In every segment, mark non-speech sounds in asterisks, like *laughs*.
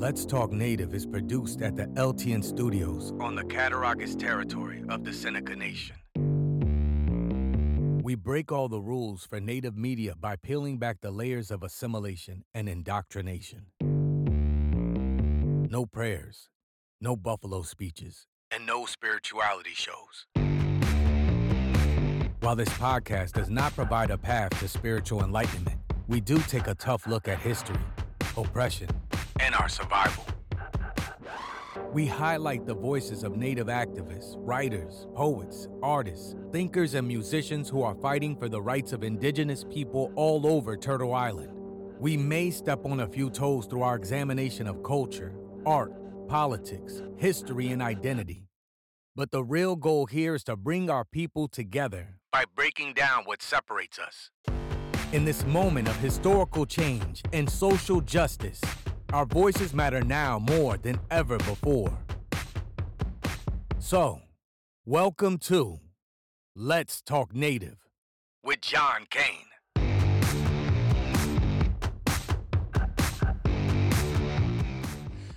Let's Talk Native is produced at the LTN Studios on the Cattaraugus territory of the Seneca Nation. We break all the rules for Native media by peeling back the layers of assimilation and indoctrination. No prayers, no buffalo speeches, and no spirituality shows. While this podcast does not provide a path to spiritual enlightenment, we do take a tough look at history, oppression, and our survival. We highlight the voices of Native activists, writers, poets, artists, thinkers, and musicians who are fighting for the rights of Indigenous people all over Turtle Island. We may step on a few toes through our examination of culture, art, politics, history, and identity. But the real goal here is to bring our people together by breaking down what separates us. In this moment of historical change and social justice, our voices matter now more than ever before. So, welcome to Let's Talk Native with John Kane.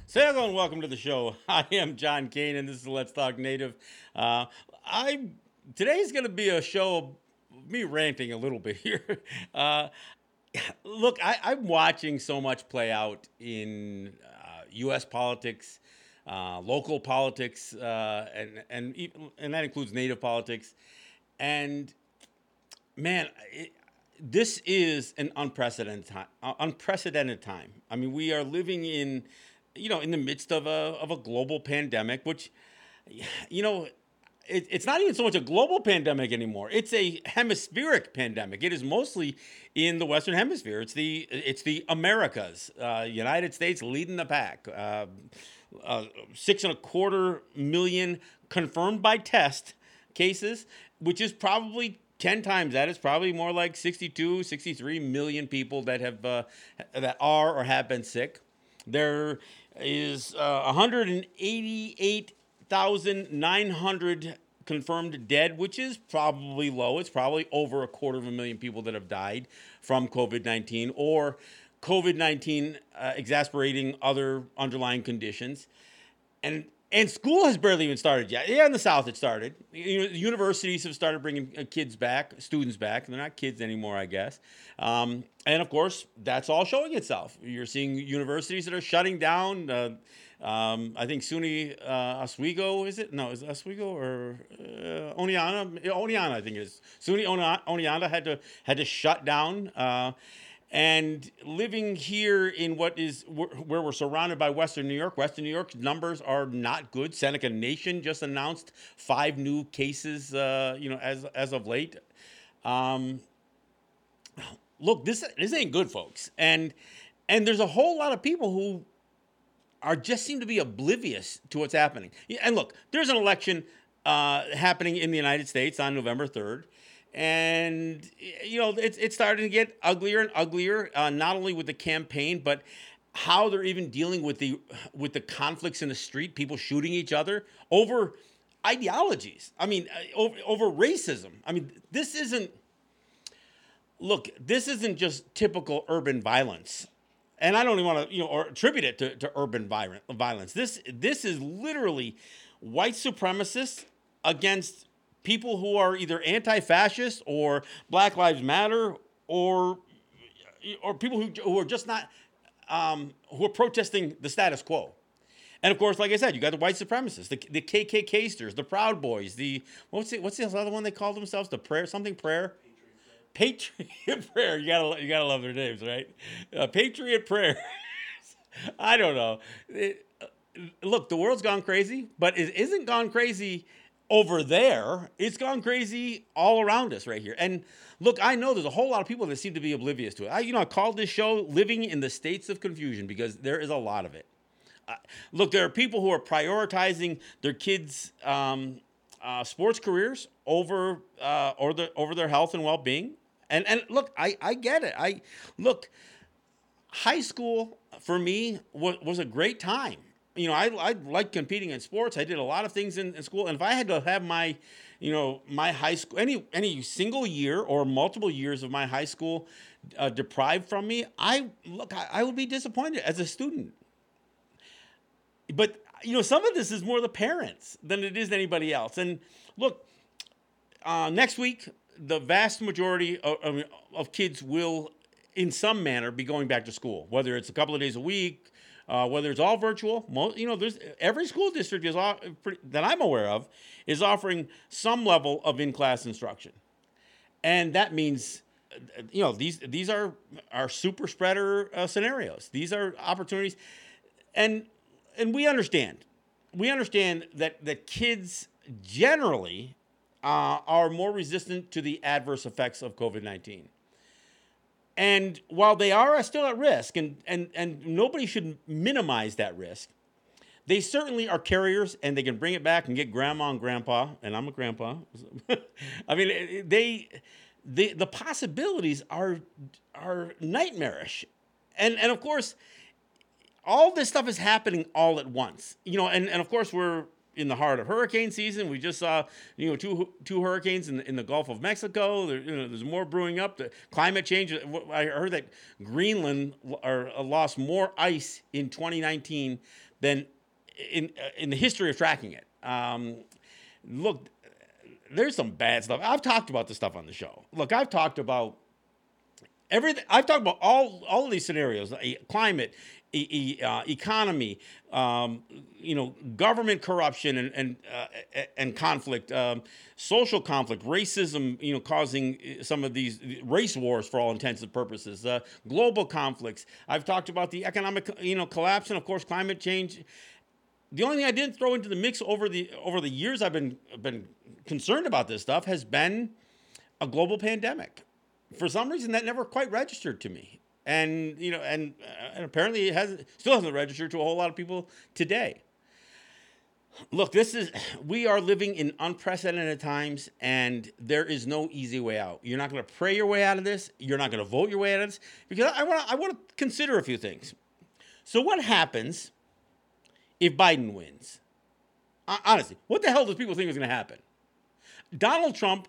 Say hello and welcome to the show. *laughs* I am John Kane, and this is Let's Talk Native. Uh, I today's going to be a show of me ranting a little bit here. *laughs* Uh, look, I, am watching so much play out in uh, U.S. politics, uh, local politics, uh, and and and that includes Native politics. And man, it, this is an unprecedented time. Uh, unprecedented time. I mean, we are living in you know, in the midst of a of a global pandemic, which, you know, it, it's not even so much a global pandemic anymore. It's a hemispheric pandemic. It is mostly in the Western Hemisphere. It's the it's the Americas, uh, United States leading the pack. Uh, uh, six and a quarter million confirmed by test cases, which is probably 10 times that is probably more like 62 63 million people that have uh, that are or have been sick there is uh, 188,900 confirmed dead, which is probably low. It's probably over a quarter of a million people that have died from COVID 19 or COVID 19 uh, exasperating other underlying conditions. And and school has barely even started yet. Yeah, in the South it started. You know, universities have started bringing uh, kids back, students back. They're not kids anymore, I guess. Um, and of course, that's all showing itself. You're seeing universities that are shutting down. Uh, um, I think SUNY uh, Oswego is it? No, is it Oswego or uh, Oneonta? I think it is. SUNY Oneonta had to had to shut down. Uh, and living here in what is where we're surrounded by Western New York, Western New York's numbers are not good. Seneca Nation just announced five new cases, uh, you know, as as of late. Um, look, this this ain't good, folks, and and there's a whole lot of people who are just seem to be oblivious to what's happening. And look, there's an election uh, happening in the United States on November third and you know it's it's starting to get uglier and uglier. Uh, not only with the campaign, but how they're even dealing with the with the conflicts in the street, people shooting each other over ideologies. I mean, uh, over, over racism. I mean, this isn't. Look, this isn't just typical urban violence, and I don't even want to you know or attribute it to, to urban violence. This this is literally white supremacists against people who are either anti-fascist or Black Lives Matter or or people who, who are just not um, who are protesting the status quo. And of course, like I said, you got the white supremacists, the, the KKKsters, the Proud Boys, the what's it, what's the other one they call themselves? The prayer something prayer. Patriot *laughs* prayer. You gotta you gotta love their names, right? Uh, Patriot prayer. *laughs* I don't know. It, uh, look, the world's gone crazy, but it isn't gone crazy over there, it's gone crazy all around us right here. And look, I know there's a whole lot of people that seem to be oblivious to it. I, you know, I called this show "Living in the States of Confusion" because there is a lot of it. Uh, look, there are people who are prioritizing their kids' um, uh, sports careers over uh, or the, over their health and well-being. And and look, I I get it. I look, high school for me was, was a great time you know, I, I like competing in sports. I did a lot of things in, in, school. And if I had to have my, you know, my high school, any, any single year or multiple years of my high school uh, deprived from me, I look, I, I, would be disappointed as a student. but you know, some of this is more the parents than it is anybody else. And look, uh, next week, the vast majority of, of, kids will, in some manner, be going back to school. Whether it's a couple of days a week, uh, whether it's all virtual, most, you know, there's every school district is that I'm aware of is offering some level of in-class instruction, and that means you know these these are are super spreader uh, scenarios. These are opportunities, and and we understand, we understand that that kids generally uh, are more resistant to the adverse effects of COVID nineteen. And while they are still at risk, and, and, and nobody should minimize that risk, they certainly are carriers and they can bring it back and get grandma and grandpa, and I'm a grandpa. *laughs* I mean, they, they, the possibilities are, are nightmarish. And, and of course, all this stuff is happening all at once. You know, and, and of course we're in the heart of hurricane season. We just saw, you know, two two hurricanes in the, in the Gulf of Mexico. There, you know, there's more brewing up. The climate change. I heard that Greenland uh, lost more ice in 2019 than in uh, in the history of tracking it. Um, look, there's some bad stuff. I've talked about this stuff on the show. Look, I've talked about everything. I've talked about all all of these scenarios: climate, e- uh, economy, um, you know, government corruption and and uh, and conflict, um, social conflict, racism, you know, causing uh, some of these race wars for all intents and purposes, uh, global conflicts. I've talked about the economic, you know, collapse and of course climate change. The only thing I didn't throw into the mix over the over the years I've been been concerned about this stuff has been a global pandemic. For some reason, that never quite registered to me and you know, and, uh, and apparently it hasn't still hasn't registered to a whole lot of people today. Look, this is *sighs* we are living in unprecedented times, and there is no easy way out. You're not going to pray your way out of this. You're not going to vote your way out of this because I want I want to consider a few things. So, what happens if Biden wins? Honestly, what the hell does people think is going to happen? Donald Trump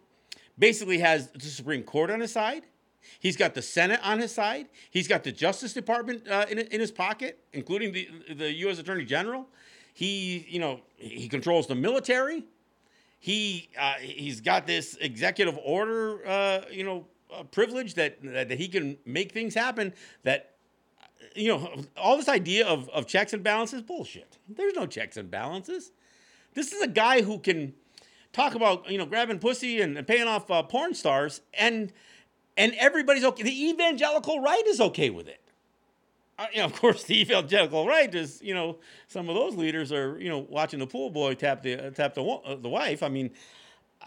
basically has the Supreme Court on his side. He's got the Senate on his side. He's got the Justice Department uh, in, in his pocket, including the, the U.S. Attorney General. He, you know, he controls the military. He, uh, he's got this executive order, uh, you know, uh, privilege that, that, that he can make things happen. That, you know, all this idea of, of checks and balances, bullshit. There's no checks and balances. This is a guy who can talk about, you know, grabbing pussy and, and paying off uh, porn stars and and everybody's okay. The evangelical right is okay with it. Uh, you know, *laughs* of course, the evangelical right is, you know, some of those leaders are, you know, watching the pool boy tap the uh, tap the uh, the wife. I mean,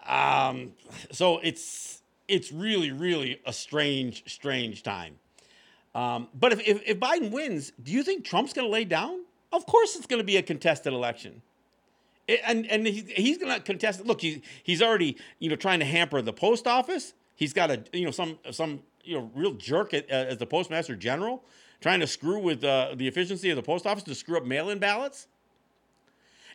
um, so it's it's really really a strange strange time. Um, but if, if, if Biden wins, do you think Trump's going to lay down? Of course, it's going to be a contested election. And and he's, he's going to contest. Look, he's he's already you know trying to hamper the post office. He's got a you know some some you know real jerk at, uh, as the postmaster general, trying to screw with uh, the efficiency of the post office to screw up mail-in ballots.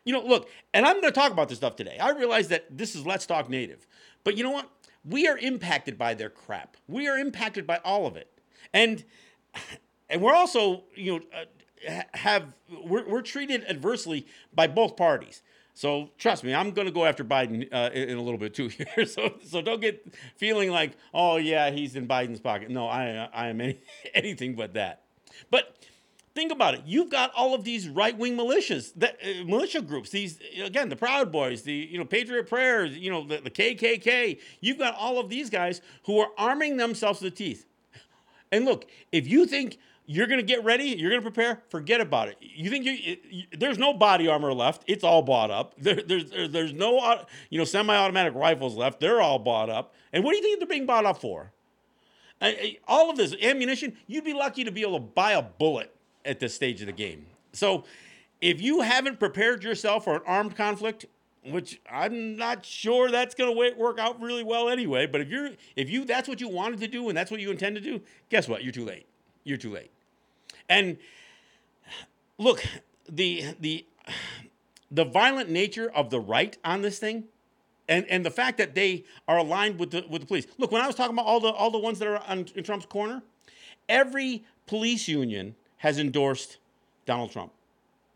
You know, look, and I'm going to talk about this stuff today. I realize that this is Let's Talk Native, but you know what? We are impacted by their crap. We are impacted by all of it, and and we're also you know uh, have we're, we're treated adversely by both parties. So trust me, I'm going to go after Biden uh, in, in, a little bit too *laughs* here. so so don't get feeling like oh yeah he's in Biden's pocket. No, I I am any, *laughs* anything but that. But think about it. You've got all of these right wing militias, that uh, militia groups. These again, the Proud Boys, the you know Patriot Prayers, you know the, the KKK. You've got all of these guys who are arming themselves to the teeth. And look, if you think you're going to get ready. You're going to prepare. Forget about it. You think you, you, there's no body armor left? It's all bought up. There, there's there's no uh, you know semi-automatic rifles left. They're all bought up. And what do you think they're being bought up for? all of this ammunition. You'd be lucky to be able to buy a bullet at this stage of the game. So, if you haven't prepared yourself for an armed conflict, which I'm not sure that's going to work out really well anyway, but if you're if you that's what you wanted to do and that's what you intend to do, guess what? You're too late you're too late. And look, the the the violent nature of the right on this thing, and, and the fact that they are aligned with the with the police. Look, when I was talking about all the all the ones that are on, in Trump's corner, every police union has endorsed Donald Trump.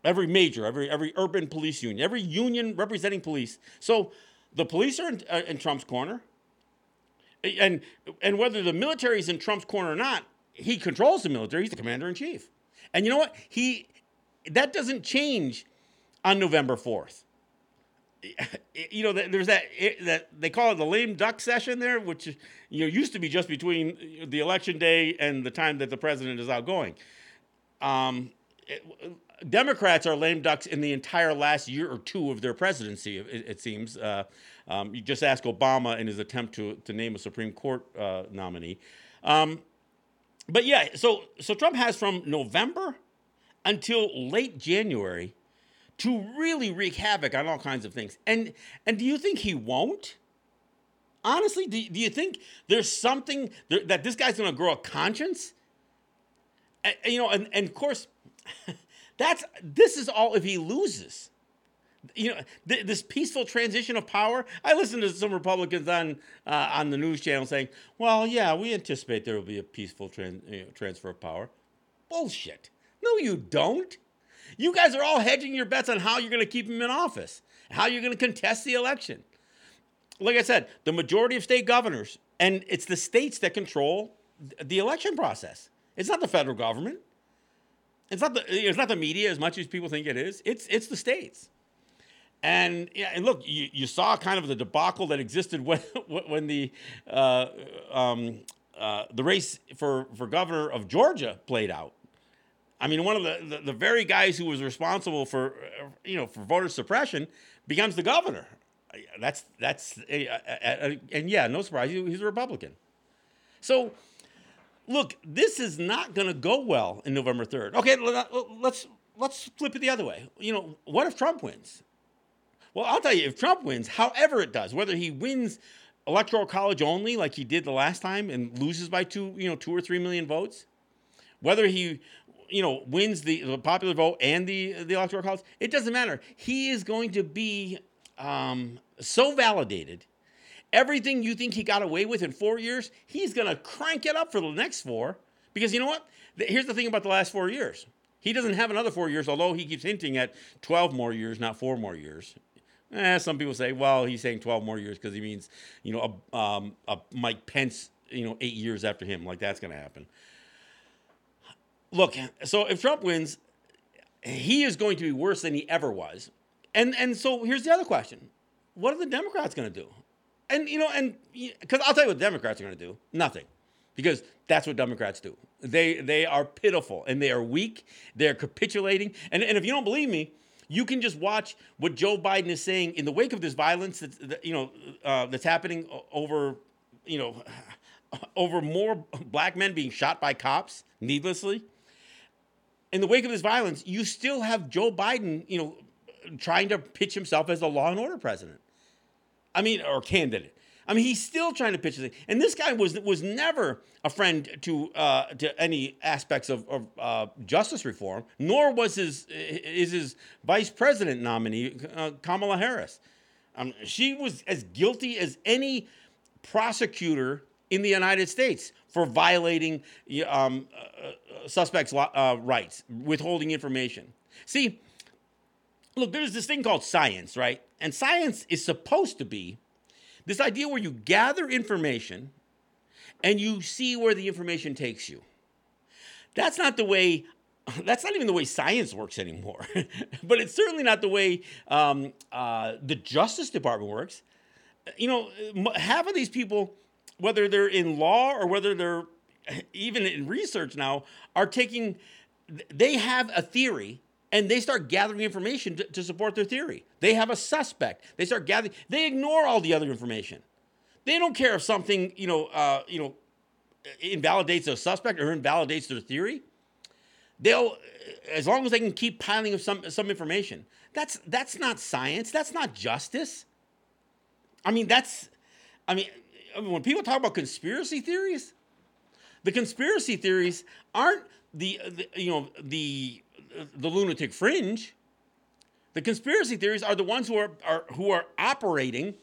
every major, every every urban police union, every union representing police. So the police are in, uh, in Trump's corner, and and whether the military is in Trump's corner or not, he controls the military. He's the commander in chief, and you know what? He that doesn't change on November fourth. *laughs* You know, there's that that they call it the lame duck session there, which you know used to be just between the election day and the time that the president is outgoing. Um, it, Democrats are lame ducks in the entire last year or two of their presidency, it, it seems. Uh, um, you just ask Obama in his attempt to, to name a Supreme Court uh, nominee. Um, but yeah, so, so Trump has from November until late January to really wreak havoc on all kinds of things. And, and do you think he won't? Honestly, do, do you think there's something that this guy's going to grow a conscience? And, you know, and, and of course, *laughs* That's this is all if he loses. You know, th- this peaceful transition of power. I listened to some Republicans on uh, on the news channel saying, "Well, yeah, we anticipate there will be a peaceful tran- you know, transfer of power." Bullshit. No, you don't. You guys are all hedging your bets on how you're going to keep him in office, how you're going to contest the election. Like I said, the majority of state governors, and it's the states that control the election process. It's not the federal government. It's not the it's not the media as much as people think it is. It's it's the states. And yeah, and look, you, you saw kind of the debacle that existed *laughs* when when the uh, um, uh, the race for for governor of Georgia played out. I mean, one of the, the, the very guys who was responsible for you know for voter suppression becomes the governor. That's that's and yeah, no surprise, he's a Republican. So look, this is not going to go well in November 3rd. Okay, let's let's flip it the other way. You know, what if Trump wins? Well, I'll tell you, if Trump wins, however it does, whether he wins electoral college only like he did the last time and loses by two, you know, two or three million votes, whether he you know wins the, the popular vote and the the electoral college, it doesn't matter. He is going to be um, so validated Everything you think he got away with in four years, he's going to crank it up for the next four. Because you know what? Here's the thing about the last four years. He doesn't have another four years, although he keeps hinting at 12 more years, not four more years. Eh, some people say, well, he's saying 12 more years because he means, you know, a, um, a Mike Pence, you know, eight years after him. Like that's going to happen. Look, so if Trump wins, he is going to be worse than he ever was. And and so here's the other question: What are the Democrats going to do? And you know, and because I'll tell you what Democrats are going to do: nothing, because that's what Democrats do. They they are pitiful and they are weak. They're capitulating. And and if you don't believe me, you can just watch what Joe Biden is saying in the wake of this violence that's that, you know uh, that's happening over you know *laughs* over more black men being shot by cops needlessly. In the wake of this violence, you still have Joe Biden, you know, trying to pitch himself as a law and order president. I mean, or candidate. I mean, he's still trying to pitch this. And this guy was was never a friend to uh, to any aspects of, of uh, justice reform, nor was his is his vice president nominee uh, Kamala Harris. Um, she was as guilty as any prosecutor in the United States for violating um, uh, uh, suspects' uh, rights, withholding information. See, look, there's this thing called science, right? And science is supposed to be this idea where you gather information and you see where the information takes you. That's not the way, *laughs* that's not even the way science works anymore. *laughs* but it's certainly not the way um, uh, the Justice Department works. You know, half of these people, whether they're in law or whether they're *laughs* even in research now, are taking, they have a theory and they start gathering information to, to, support their theory. They have a suspect. They start gathering. They ignore all the other information. They don't care if something you know uh, you know invalidates a suspect or invalidates their theory. They'll as long as they can keep piling up some some information. That's that's not science. That's not justice. I mean that's I mean when people talk about conspiracy theories, the conspiracy theories aren't the, the you know the the lunatic fringe. The conspiracy theories are the ones who are, are who are operating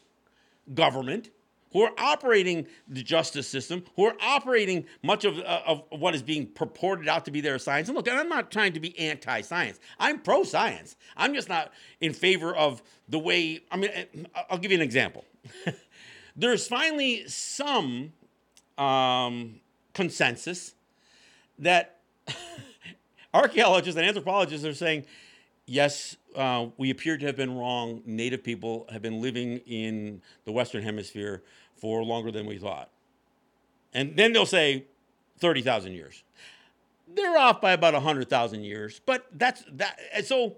government, who are operating the justice system, who are operating much of, uh, of what is being purported out to be their science. And look, I'm not trying to be anti science, I'm pro science. I'm just not in favor of the way, I mean, I'll give you an example. *laughs* There's finally some um, consensus that *laughs* archaeologists and anthropologists are saying, yes, uh, we appear to have been wrong. Native people have been living in the Western Hemisphere for longer than we thought. And then they'll say 30,000 years. They're off by about 100,000 years, but that's that. So,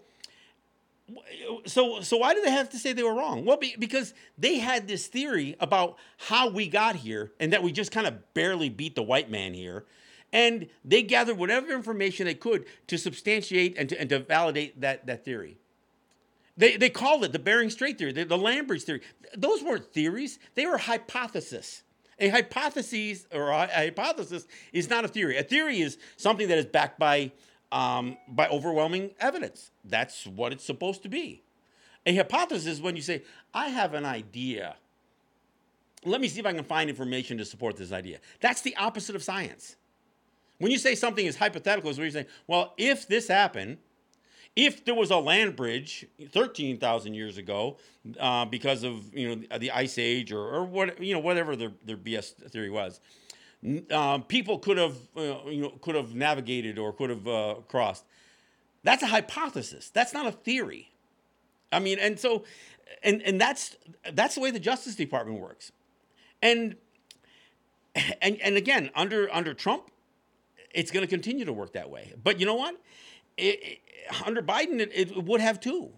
so, so why do they have to say they were wrong? Well, be, because they had this theory about how we got here and that we just kind of barely beat the white man here. And they gathered whatever information they could to substantiate and to, and to validate that, that theory. They, they called it the Bering Strait theory, the, the theory. Those weren't theories, they were hypotheses. A hypothesis or a hypothesis is not a theory. A theory is something that is backed by, um, by overwhelming evidence. That's what it's supposed to be. A hypothesis is when you say, I have an idea. Let me see if I can find information to support this idea. That's the opposite of science. When you say something is hypothetical, is where you say, well, if this happened, if there was a land bridge 13,000 years ago uh, because of you know the ice age or, or what you know whatever their, their BS theory was uh, people could have uh, you know could have navigated or could have uh, crossed. That's a hypothesis. That's not a theory. I mean and so and and that's that's the way the Justice Department works. And and and again under under Trump it's going to continue to work that way but you know what it, it, under Biden, it, it, would have too.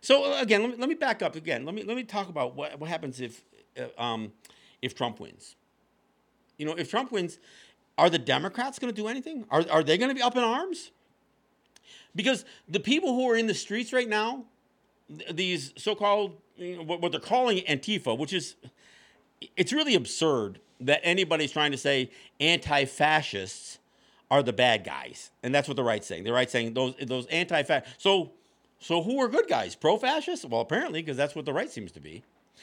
So uh, again, let me, let me back up again. Let me let me talk about what, what happens if uh, um, if Trump wins. You know, if Trump wins, are the Democrats going to do anything? Are are they going to be up in arms? Because the people who are in the streets right now, these so-called you know, what, what they're calling Antifa, which is it's really absurd that anybody's trying to say anti-fascists are the bad guys, and that's what the right's saying. The right's saying those those anti-fascist. So, so who are good guys? Pro-fascists? Well, apparently, because that's what the right seems to be.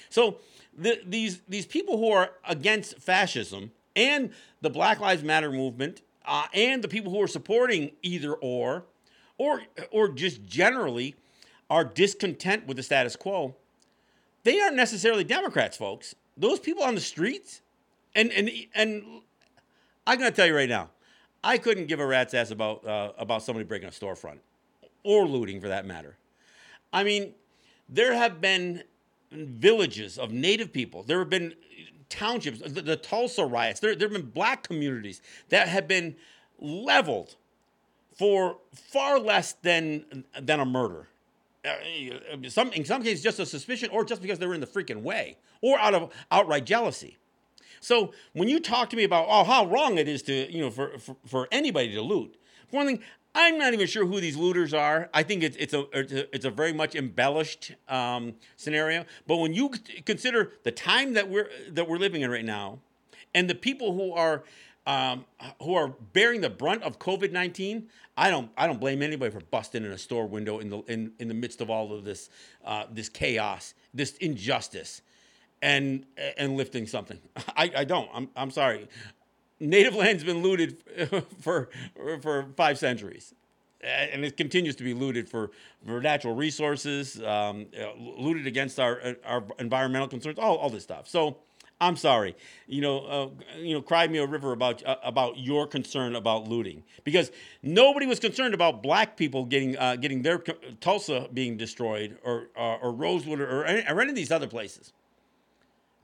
So, the, these these people who are against fascism and the Black Lives Matter movement, uh, and the people who are supporting either or, or or just generally are discontent with the status quo, they aren't necessarily Democrats, folks. Those people on the streets, and and and I'm gonna tell you right now, I couldn't give a rat's ass about uh, about somebody breaking a storefront or looting for that matter. I mean, there have been villages of native people. There have been townships, the, the Tulsa riots. There, there have been black communities that have been leveled for far less than than a murder. Uh, some, in some cases, just a suspicion, or just because they were in the freaking way, or out of outright jealousy. So when you talk to me about oh how wrong it is to you know for for, for anybody to loot, for one thing, I'm not even sure who these looters are. I think it's, it's, a, it's, a, it's a very much embellished um, scenario. But when you consider the time that we're that we're living in right now, and the people who are um, who are bearing the brunt of COVID nineteen, I don't I don't blame anybody for busting in a store window in the in, in the midst of all of this uh, this chaos, this injustice and and lifting something. *laughs* I, I don't. I'm I'm sorry. Native land's been looted *laughs* for for five centuries, and it continues to be looted for, for natural resources, um, looted against our our environmental concerns, all, all this stuff. So I'm sorry, you know, uh, you know, cry me a river about uh, about your concern about looting because nobody was concerned about black people getting uh, getting their Tulsa being destroyed or uh, or Rosewood or, or or any of these other places.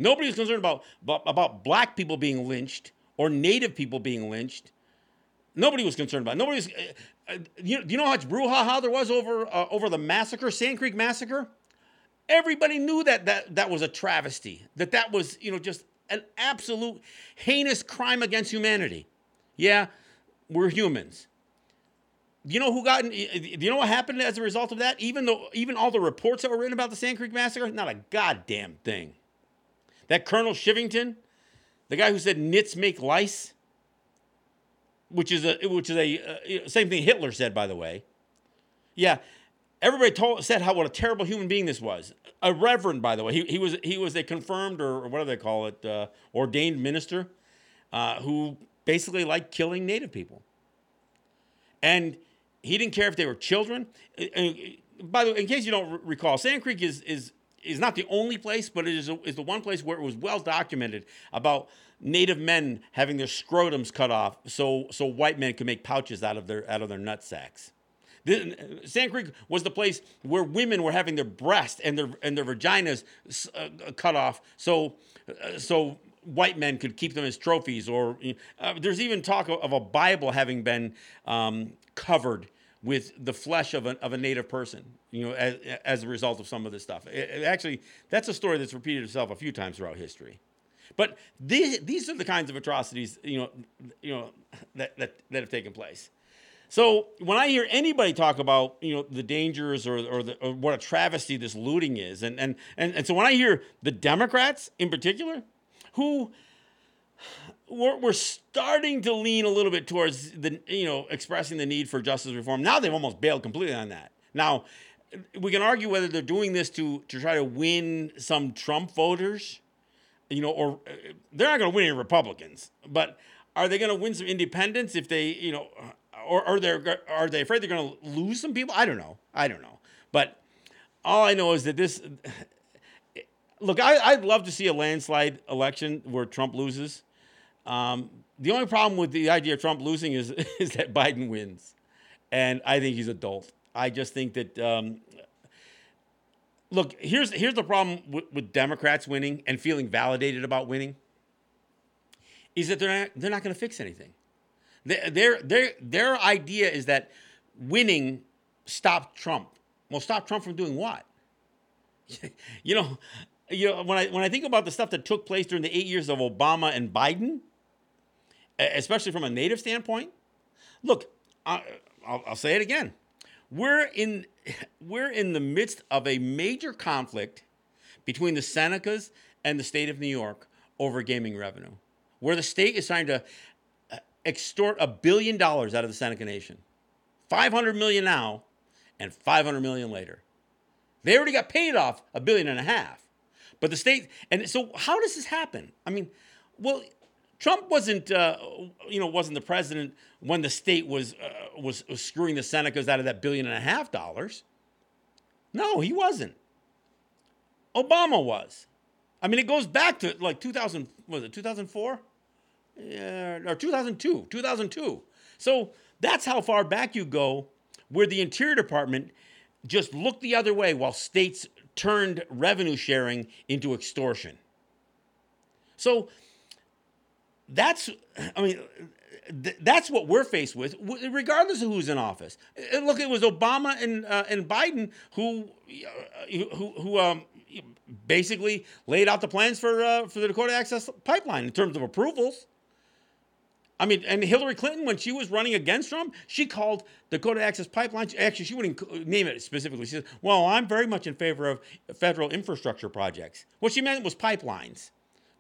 Nobody was concerned about, about, about black people being lynched or native people being lynched. Nobody was concerned about. It. Nobody was. Uh, uh, you, do you know how much brouhaha there was over uh, over the massacre, Sand Creek massacre? Everybody knew that that that was a travesty. That that was you know just an absolute heinous crime against humanity. Yeah, we're humans. You know who got? You know what happened as a result of that? Even though even all the reports that were written about the Sand Creek massacre, not a goddamn thing. That Colonel Chivington, the guy who said nits make lice, which is a which is a uh, same thing Hitler said by the way. Yeah, everybody told said how what a terrible human being this was. A reverend, by the way, he, he was he was a confirmed or what do they call it, uh, ordained minister, uh, who basically liked killing Native people. And he didn't care if they were children. And by the way, in case you don't recall, Sand Creek is is is not the only place, but it is, a, is the one place where it was well documented about Native men having their scrotums cut off so so white men could make pouches out of their out of their nut sacks. The, Sand Creek was the place where women were having their breasts and their and their vaginas uh, cut off so uh, so white men could keep them as trophies. Or uh, there's even talk of, of, a Bible having been um, covered with the flesh of a, of a native person, you know, as, as a result of some of this stuff. It, it actually, that's a story that's repeated itself a few times throughout history. But these, these are the kinds of atrocities, you know, you know, that, that, that have taken place. So when I hear anybody talk about you know the dangers or or, the, or, what a travesty this looting is, and, and and and so when I hear the Democrats in particular, who we're, we're starting to lean a little bit towards the you know expressing the need for justice reform. Now they've almost bailed completely on that. Now we can argue whether they're doing this to to try to win some Trump voters, you know, or uh, they're not going to win any Republicans, but are they going to win some independents if they you know or are they are they afraid they're going to lose some people? I don't know. I don't know. But all I know is that this. *sighs* Look, I, would love to see a landslide election where Trump loses. Um, the only problem with the idea of Trump losing is *laughs* is that Biden wins, and I think he's a dolt. I just think that. Um, look, here's here's the problem with, with Democrats winning and feeling validated about winning. Is that they're not, they're not going to fix anything. Their, their, their idea is that winning stopped Trump. Well, stop Trump from doing what? *laughs* you know, you know when I when I think about the stuff that took place during the eight years of Obama and Biden, especially from a native standpoint, look, I'll, I'll say it again. We're in we're in the midst of a major conflict between the Senecas and the state of New York over gaming revenue, where the state is trying to uh, extort a billion dollars out of the Seneca Nation. 500 million now and 500 million later. They already got paid off a billion and a half. But the state, and so how does this happen? I mean, well, Trump wasn't, uh, you know, wasn't the president when the state was, uh, was, was screwing the Senecas out of that billion and a half dollars. No, he wasn't. Obama was. I mean, it goes back to like 2000, was it 2004? yeah, or 2002, 2002. So that's how far back you go, where the Interior Department just looked the other way while states turned revenue sharing into extortion. So that's, I mean, that's what we're faced with, regardless of who's in office. Look, it was Obama and uh, and Biden who uh, who who um, basically laid out the plans for uh, for the Dakota Access Pipeline in terms of approvals. I mean, and Hillary Clinton, when she was running against Trump, she called Dakota Access Pipeline. Actually, she wouldn't name it specifically. She said, "Well, I'm very much in favor of federal infrastructure projects." What she meant was pipelines,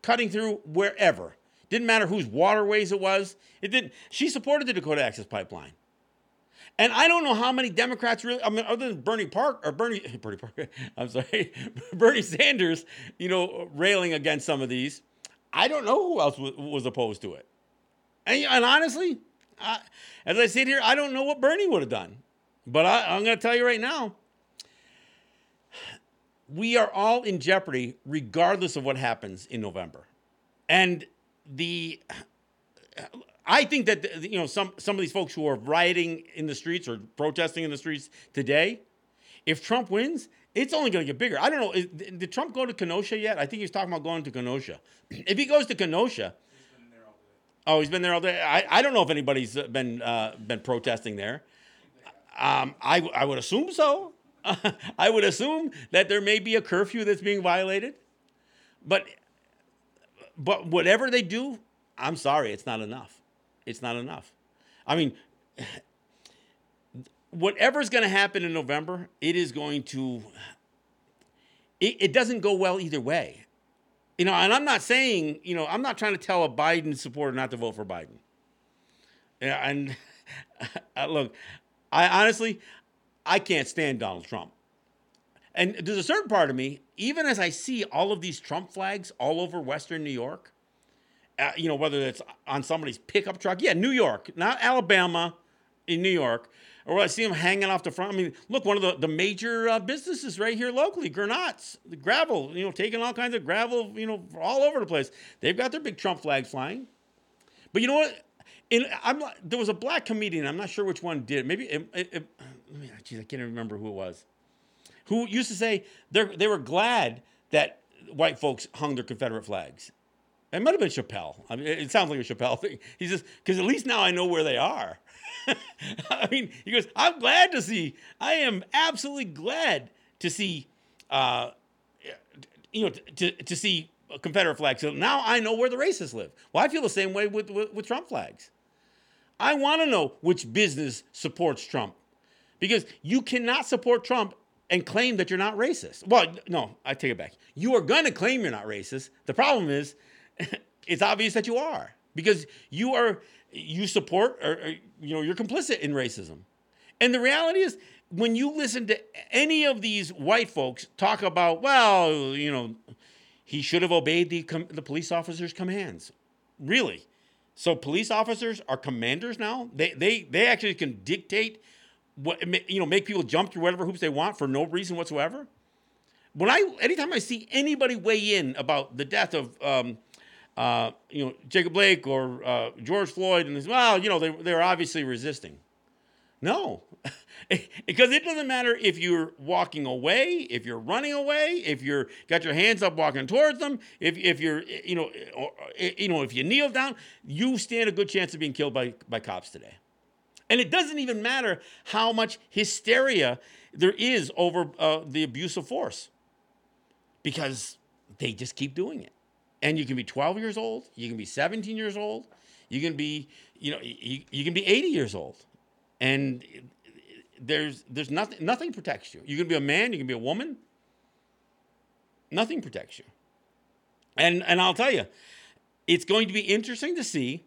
cutting through wherever. Didn't matter whose waterways it was. It didn't. She supported the Dakota Access Pipeline. And I don't know how many Democrats really, I mean, other than Bernie Park or Bernie, *laughs* Bernie Park, *laughs* I'm sorry, *laughs* Bernie Sanders, you know, railing against some of these. I don't know who else was opposed to it. And, and honestly, I, as I sit here, I don't know what Bernie would have done. But I, I'm going to tell you right now, we are all in jeopardy regardless of what happens in November. And the I think that you know some some of these folks who are rioting in the streets or protesting in the streets today, if Trump wins, it's only going to get bigger. I don't know. Did Trump go to Kenosha yet? I think he's talking about going to Kenosha. *clears throat* If he goes to Kenosha, Oh, he's been there all day. I, I don't know if anybody's been uh, been protesting there. Um, I I would assume so. *laughs* I would assume that there may be a curfew that's being violated, but but whatever they do, I'm sorry, it's not enough. It's not enough. I mean, whatever's going to happen in November, it is going to. It, it doesn't go well either way. You know, and I'm not saying, you know, I'm not trying to tell a Biden supporter not to vote for Biden. Yeah, and *laughs* look, I honestly, I can't stand Donald Trump. And there's a certain part of me, even as I see all of these Trump flags all over Western New York, uh, you know, whether it's on somebody's pickup truck, yeah, New York, not Alabama, in New York, or I see them hanging off the front. I mean, look, one of the, the major uh, businesses right here locally, Gernot's, the gravel, you know, taking all kinds of gravel, you know, all over the place. They've got their big Trump flags flying. But you know what? In, I'm there was a black comedian. I'm not sure which one did. Maybe it, it, it, geez, I can't remember who it was. Who used to say they were glad that white folks hung their Confederate flags. It might have been Chappelle. I mean, it sounds like a Chappelle thing. *laughs* He says, because at least now I know where they are. *laughs* I mean, he goes, I'm glad to see, I am absolutely glad to see, uh, you know, to, to see Confederate flags. So now I know where the racists live. Well, I feel the same way with, with, with Trump flags. I want to know which business supports Trump because you cannot support Trump and claim that you're not racist. Well, no, I take it back. You are going to claim you're not racist. The problem is, *laughs* it's obvious that you are because you are you support or, or, you know you're complicit in racism and the reality is when you listen to any of these white folks talk about well you know he should have obeyed the the police officer's commands really so police officers are commanders now they they they actually can dictate what you know make people jump through whatever hoops they want for no reason whatsoever when i anytime i see anybody weigh in about the death of um, uh, you know, Jacob Blake or uh, George Floyd, and well, you know, they, they're obviously resisting. No, *laughs* because it doesn't matter if you're walking away, if you're running away, if you're got your hands up walking towards them, if, if you're, you know, or, you know, if you kneel down, you stand a good chance of being killed by, by cops today. And it doesn't even matter how much hysteria there is over uh, the abuse of force because they just keep doing it. And you can be 12 years old, you can be 17 years old, you can be, you know, you, you can be 80 years old. And there's there's nothing nothing protects you. You can be a man, you can be a woman. Nothing protects you. And and I'll tell you, it's going to be interesting to see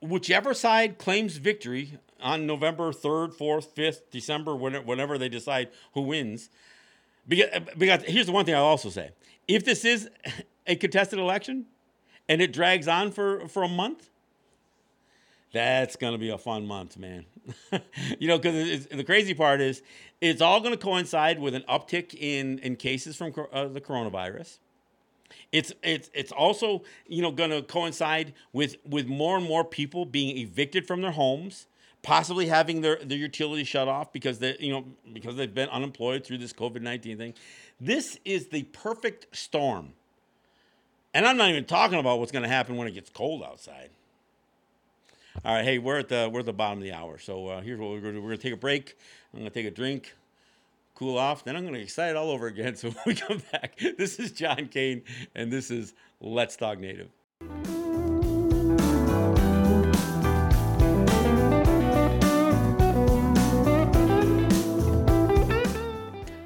whichever side claims victory on November 3rd, 4th, 5th, December, whenever they decide who wins. Because, because here's the one thing I'll also say. If this is a contested election and it drags on for, for a month, that's going to be a fun month, man. *laughs* you know, because the crazy part is it's all going to coincide with an uptick in, in cases from uh, the coronavirus. It's it's it's also you know going to coincide with with more and more people being evicted from their homes, possibly having their their utilities shut off because they you know because they've been unemployed through this COVID nineteen thing. This is the perfect storm and I'm not even talking about what's going to happen when it gets cold outside. All right, hey, we're at the we're at the bottom of the hour. So uh, here's what we're going to do. We're going to take a break. I'm going to take a drink, cool off. Then I'm going to get excited all over again. *laughs* So when we come back, this is John Kane, and this is Let's Talk Native.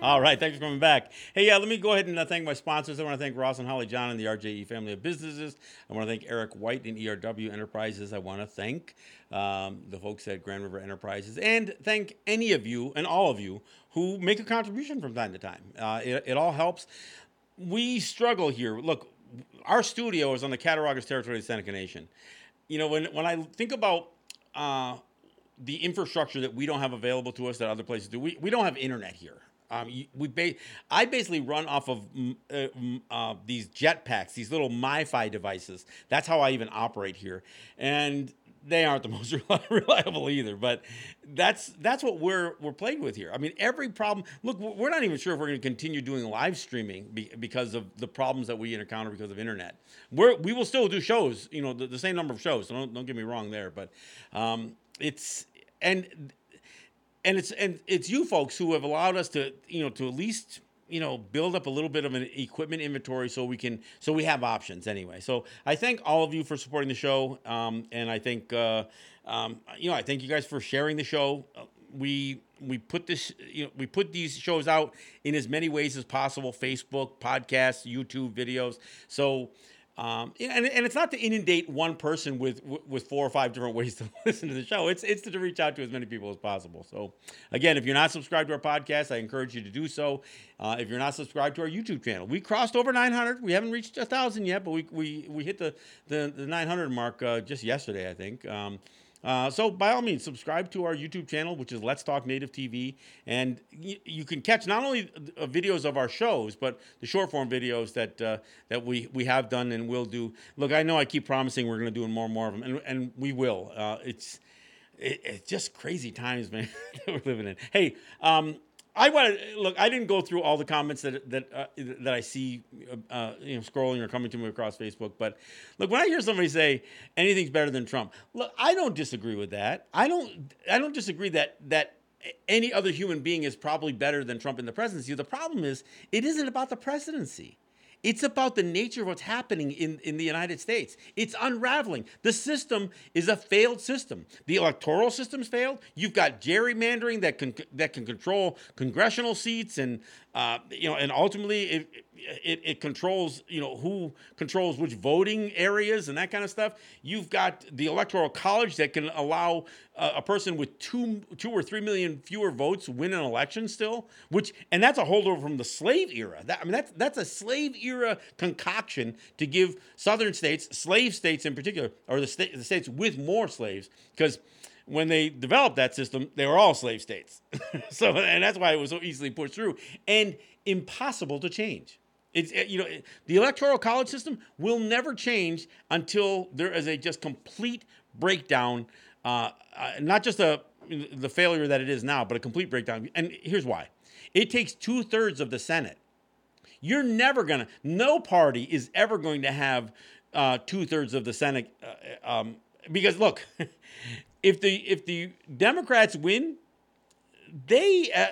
All right, thanks for coming back. Hey, yeah, let me go ahead and uh, thank my sponsors. I want to thank Ross and Holly John and the RJE family of businesses. I want to thank Eric White and ERW Enterprises. I want to thank um, the folks at Grand River Enterprises and thank any of you and all of you who make a contribution from time to time. Uh, it, it all helps. We struggle here. Look, our studio is on the Cattaraugus territory of the Seneca Nation. You know, when, when I think about uh, the infrastructure that we don't have available to us that other places do, we, we don't have internet here. Um, we ba- I basically run off of uh, uh, these jetpacks, these little MiFi devices. That's how I even operate here, and they aren't the *laughs* most reliable either. But that's that's what we're we're playing with here. I mean, every problem. Look, we're not even sure if we're going to continue doing live streaming be, because of the problems that we encounter because of internet. We're we will still do shows, you know, the, the same number of shows. So don't don't get me wrong there, but um, it's and and it's and it's you folks who have allowed us to you know to at least you know build up a little bit of an equipment inventory so we can so we have options anyway. So i thank all of you for supporting the show um, and i think uh, um, you know i thank you guys for sharing the show. We we put this you know we put these shows out in as many ways as possible facebook podcasts youtube videos. So Um, and, and it's not to inundate one person with with four or five different ways *laughs* to listen to the show. It's it's to reach out to as many people as possible. So, again, if you're not subscribed to our podcast, I encourage you to do so. Uh, if you're not subscribed to our YouTube channel, we crossed over 900. We haven't reached a thousand yet, but we we, we hit the the, the 900 mark uh, just yesterday, I think. Um, uh, so by all means, subscribe to our YouTube channel, which is Let's Talk Native TV, and y- you can catch not only uh, videos of our shows, but the short form videos that uh, that we we have done and will do. Look, I know I keep promising we're going to do more and more of them, and, and we will. Uh, it's it, it's just crazy times, man, *laughs* that we're living in. Hey, um, I want to look. I didn't go through all the comments that that uh, that I see, uh, you know, scrolling or coming to me across Facebook. But look, when I hear somebody say anything's better than Trump, look, I don't disagree with that. I don't. I don't disagree that that any other human being is probably better than Trump in the presidency. The problem is, it isn't about the presidency. It's about the nature of what's happening in, in the United States. It's unraveling. The system is a failed system. The electoral system's failed. You've got gerrymandering that can that can control congressional seats and uh, you know, and ultimately it, it, it controls, you know, who controls which voting areas and that kind of stuff. You've got the electoral college that can allow uh, a person with two, two or three million fewer votes win an election still, which, and that's a holdover from the slave era. That, I mean, that's, that's a slave era concoction to give southern states, slave states in particular, or the, sta- the states with more slaves, because when they developed that system, they were all slave states. *laughs* so, and that's why it was so easily pushed through and impossible to change. It's you know the electoral college system will never change until there is a just complete breakdown, uh, uh, not just a the failure that it is now, but a complete breakdown. And here's why: it takes two thirds of the Senate. You're never gonna. No party is ever going to have uh, two thirds of the Senate uh, um, because look, *laughs* if the if the Democrats win, they uh,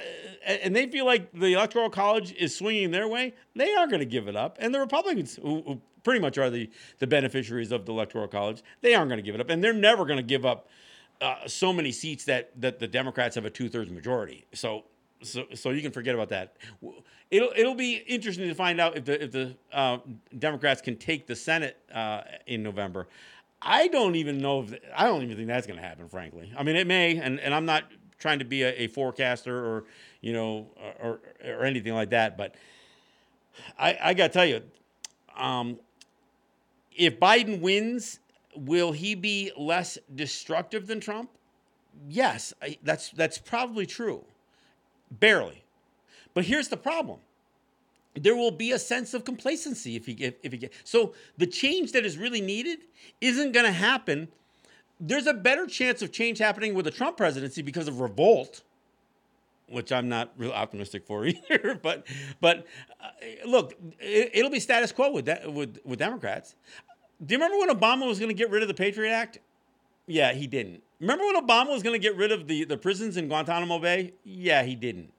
and they feel like the electoral college is swinging their way, they are going to give it up. And the Republicans, who, who, pretty much are the the beneficiaries of the electoral college, they aren't going to give it up, and they're never going to give up uh, so many seats that that the Democrats have a two thirds majority. So. So, so you can forget about that. It'll it'll be interesting to find out if the if the uh, Democrats can take the Senate uh, in November. I don't even know if I don't even think that's going to happen. Frankly, I mean it may, and, and I'm not trying to be a, a forecaster or you know or or anything like that, but I I got to tell you, um, if Biden wins, will he be less destructive than Trump? Yes, I, that's that's probably true, barely. But here's the problem there will be a sense of complacency if he get if he get so the change that is really needed isn't going to happen. There's a better chance of change happening with the Trump presidency because of revolt which I'm not real optimistic for *laughs* either but but uh, look it, will be status quo with that with with Democrats. Do you remember when Obama was going to get rid of the Patriot Act? Yeah he didn't. Remember when Obama was going to get rid of the the prisons in Guantanamo Bay? Yeah he didn't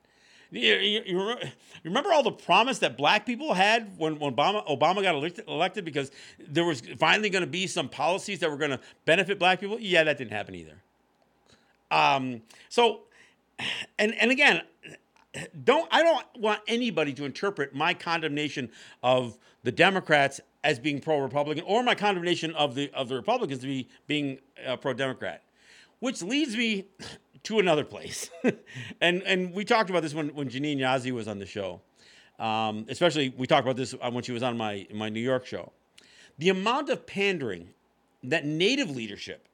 you, you, you, remember all the promise that black people had when, when Obama, Obama got elected, elected because there was finally going to be some policies that were going to benefit black people? Yeah, that didn't happen either. Um, so, and and again, don't I don't want anybody to interpret my condemnation of the Democrats as being pro-Republican or my condemnation of the of the Republicans to be being uh, pro-Democrat, which leads me to another place. *laughs* and and we talked about this when when Janene Yazzie was on the show. Um, especially we talked about this uh, when she was on my my New York show. The amount of pandering that native leadership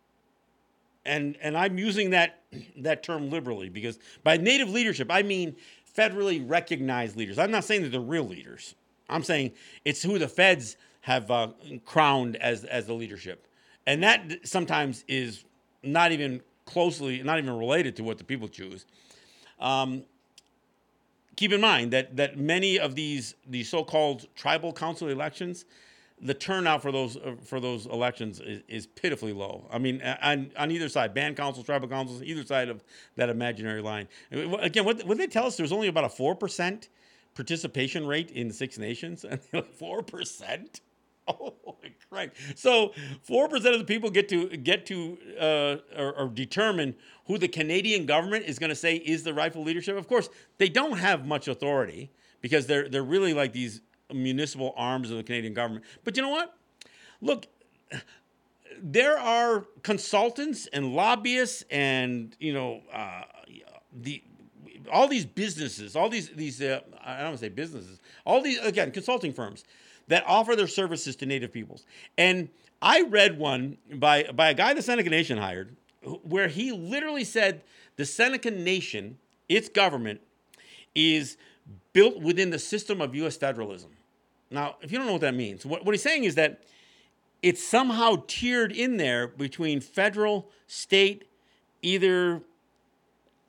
and and I'm using that *clears throat* that term liberally because by native leadership I mean federally recognized leaders. I'm not saying that they're real leaders. I'm saying it's who the feds have uh, crowned as as the leadership, and that sometimes is not even closely, not even related to what the people choose. Um, keep in mind that that many of these these so-called tribal council elections, the turnout for those uh, for those elections is, is, pitifully low. I mean, on, on either side, band councils, tribal councils, either side of that imaginary line. Again, what, what they tell us, there's only about a four percent participation rate in Six Nations, *laughs* and four percent. *laughs* Oh, right. So four percent of the people get to get to uh, or, or, determine who the Canadian government is going to say is the rightful leadership. Of course, they don't have much authority because they're they're really like these municipal arms of the Canadian government. But you know what? look, there are consultants and lobbyists and you know uh, the all these businesses, all these these uh, I don't want to say businesses, all these again consulting firms that offer their services to Native peoples. And I read one by by a guy the Seneca Nation hired, where he literally said the Seneca Nation, its government, is built within the system of U.S. federalism. Now, if you don't know what that means, what, what he's saying is that it's somehow tiered in there between federal, state, either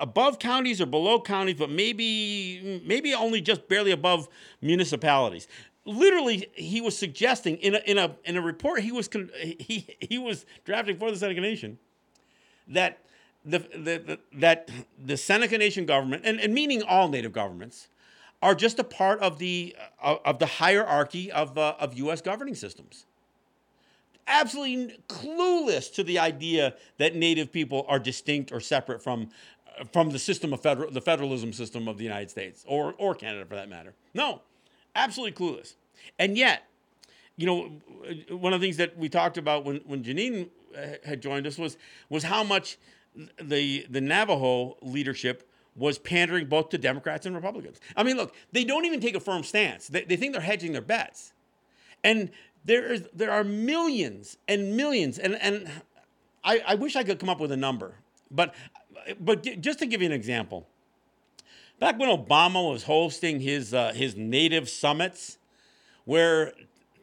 above counties or below counties, but maybe maybe only just barely above municipalities. Literally, he was suggesting in a in a in a report he was he he was drafting for the Seneca Nation that the, the, the that the Seneca Nation government and, and meaning all Native governments are just a part of the uh, of the hierarchy of uh, of U.S. governing systems absolutely clueless to the idea that Native people are distinct or separate from from the system of federal the federalism system of the United States or or Canada for that matter. No, absolutely clueless. And yet, you know, one of the things that we talked about when when Janine uh, had joined us was was how much the the Navajo leadership was pandering both to Democrats and Republicans. I mean, look, they don't even take a firm stance. They, they think they're hedging their bets. And there is there are millions and millions, and and I, I wish I could come up with a number, but but just to give you an example, back when Obama was hosting his uh, his native summits, where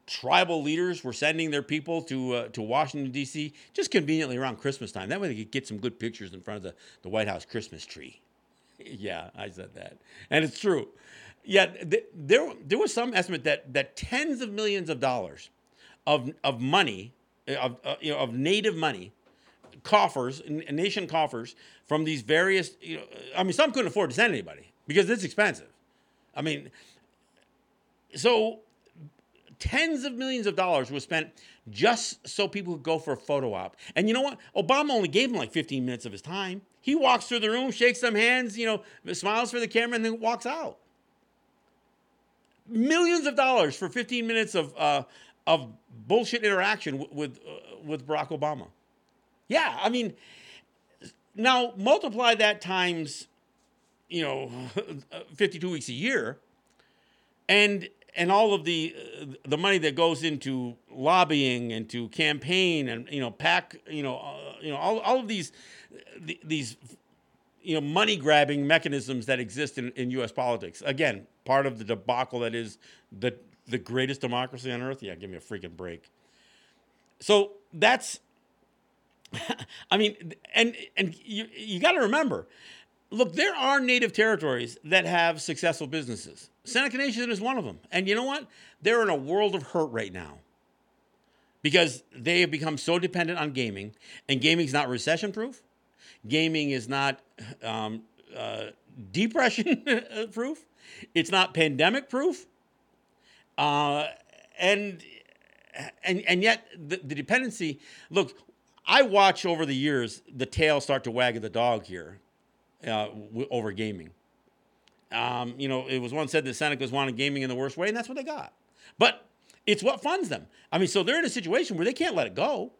tribal leaders were sending their people to uh, to Washington D.C. just conveniently around Christmas time. That way they could get some good pictures in front of the, the White House Christmas tree. *laughs* yeah, I said that, and it's true. Yet th- there there was some estimate that that tens of millions of dollars of of money of uh, you know of native money coffers nation coffers from these various you know I mean some couldn't afford to send anybody because it's expensive. I mean so tens of millions of dollars was spent just so people could go for a photo op. And you know what? Obama only gave him like 15 minutes of his time. He walks through the room, shakes some hands, you know, smiles for the camera, and then walks out millions of dollars for 15 minutes of uh, of bullshit interaction with with, uh, with Barack Obama. Yeah, I mean, now multiply that times, you know, *laughs* 52 weeks a year, and and all of the uh, the money that goes into lobbying and to campaign and you know pack you know uh, you know all, all of these these you know money grabbing mechanisms that exist in, in U.S. politics. Again, part of the debacle that is the the greatest democracy on earth. Yeah, give me a freaking break. So that's, *laughs* I mean, and and you you got to remember, look, there are native territories that have successful businesses. Seneca Nation is one of them, and you know what? They're in a world of hurt right now because they have become so dependent on gaming, and gaming is not recession proof. Gaming is not um, uh, depression proof. *laughs* It's not pandemic proof. Uh, and and and yet the, the dependency. Look, I watch over the years the tail start to wag the dog here uh, w- over gaming. Um, you know, it was once said that Senecas wanted gaming in the worst way, and that's what they got. But it's what funds them. I mean, so they're in a situation where they can't let it go.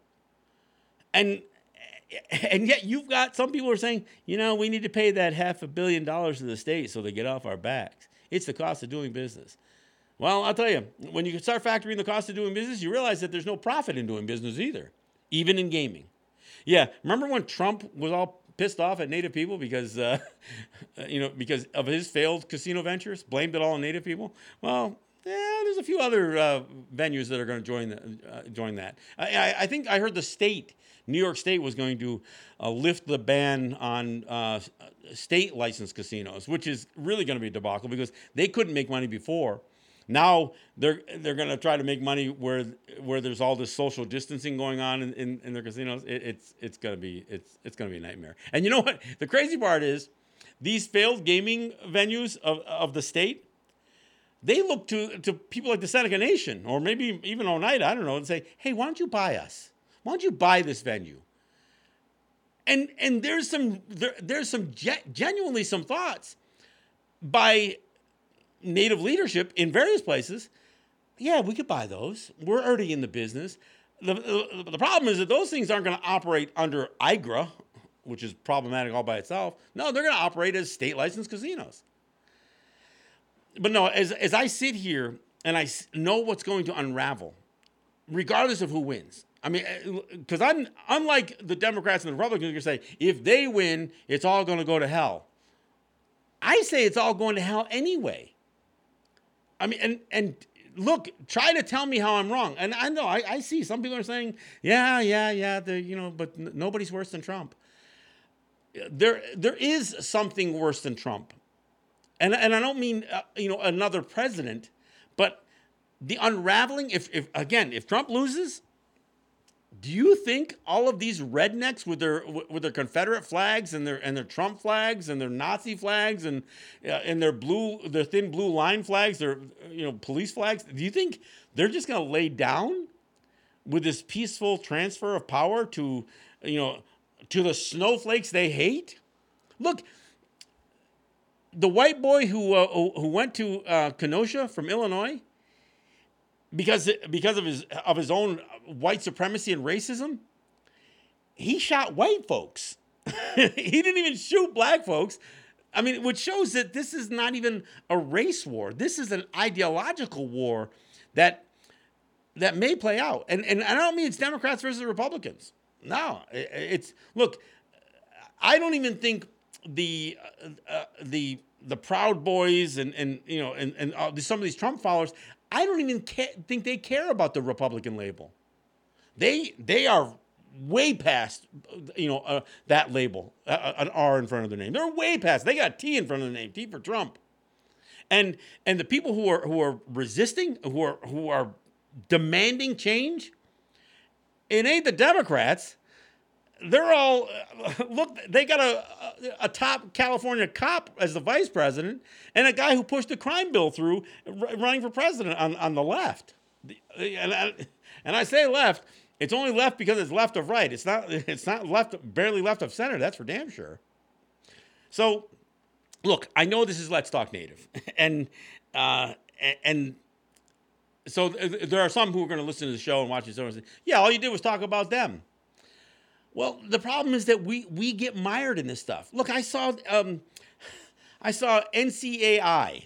And and yet you've got some people are saying, you know, we need to pay that half a billion dollars to the state so they get off our backs. It's the cost of doing business. Well, I'll tell you, when you start factoring the cost of doing business, you realize that there's no profit in doing business either, even in gaming. Yeah, remember when Trump was all pissed off at Native people because, *laughs* uh, you know, because of his failed casino ventures, blamed it all on Native people? Well, yeah, there's a few other uh, venues that are going to join the, uh, join that. I, I, think I heard the state, New York State, was going to uh, lift the ban on uh, state licensed casinos, which is really going to be a debacle because they couldn't make money before now they're they're going to try to make money where where there's all this social distancing going on in, in, in their casinos. It, it's it's going to be it's it's going to be a nightmare. And you know what? *laughs* The crazy part is these failed gaming venues of, of the state. They look to, to people like the Seneca Nation or maybe even Oneida, I don't know, and say, hey, why don't you buy us? Why don't you buy this venue? And and there's some there, there's some ge- genuinely some thoughts by native leadership in various places. Yeah, we could buy those. We're already in the business. the, the, the problem is that those things aren't going to operate under IGRA, which is problematic all by itself. No, they're going to operate as state licensed casinos. But no, as, as I sit here and I know what's going to unravel, regardless of who wins. I mean, because uh, I'm unlike the Democrats and the Republicans, you say if they win, it's all going to go to hell. I say it's all going to hell anyway. I mean, and and look, try to tell me how I'm wrong. And I know I, I see some people are saying, yeah, yeah, yeah, you know, but n- nobody's worse than Trump. There, there is something worse than Trump, and and I don't mean uh, you know another president, but the unraveling. If if again, if Trump loses, do you think all of these rednecks with their with their Confederate flags and their and their Trump flags and their Nazi flags and uh, and their blue their thin blue line flags, their you know police flags, do you think they're just going to lay down with this peaceful transfer of power to you know to the snowflakes they hate? Look, the white boy who uh, who went to uh, Kenosha from Illinois because because of his of his own white supremacy and racism, he shot white folks. *laughs* he didn't even shoot black folks. I mean, which shows that this is not even a race war. This is an ideological war that that may play out. And and I don't mean it's Democrats versus Republicans. No, it's look. I don't even think the uh, uh, the the Proud Boys and and you know and and uh, some of these Trump followers. I don't even ca- think they care about the Republican label. They they are way past you know uh, that label, uh, uh an R in front of their name. They're way past. They got T in front of the name, T for Trump. And and the people who are who are resisting, who are who are demanding change, it ain't the Democrats. They're all *laughs* look. They got a a top California cop as the vice president, and a guy who pushed the crime bill through, running for president on on the left. And I, and I say left it's only left because it's left of right. It's not. *laughs* It's not left, barely left of center. That's for damn sure. So, look, I know this is Let's Talk Native, *laughs* and uh, and so there are some who are going to listen to the show and watch the show and say, "Yeah, all you did was talk about them." Well, the problem is that we we get mired in this stuff. Look, I saw um, I saw NCAI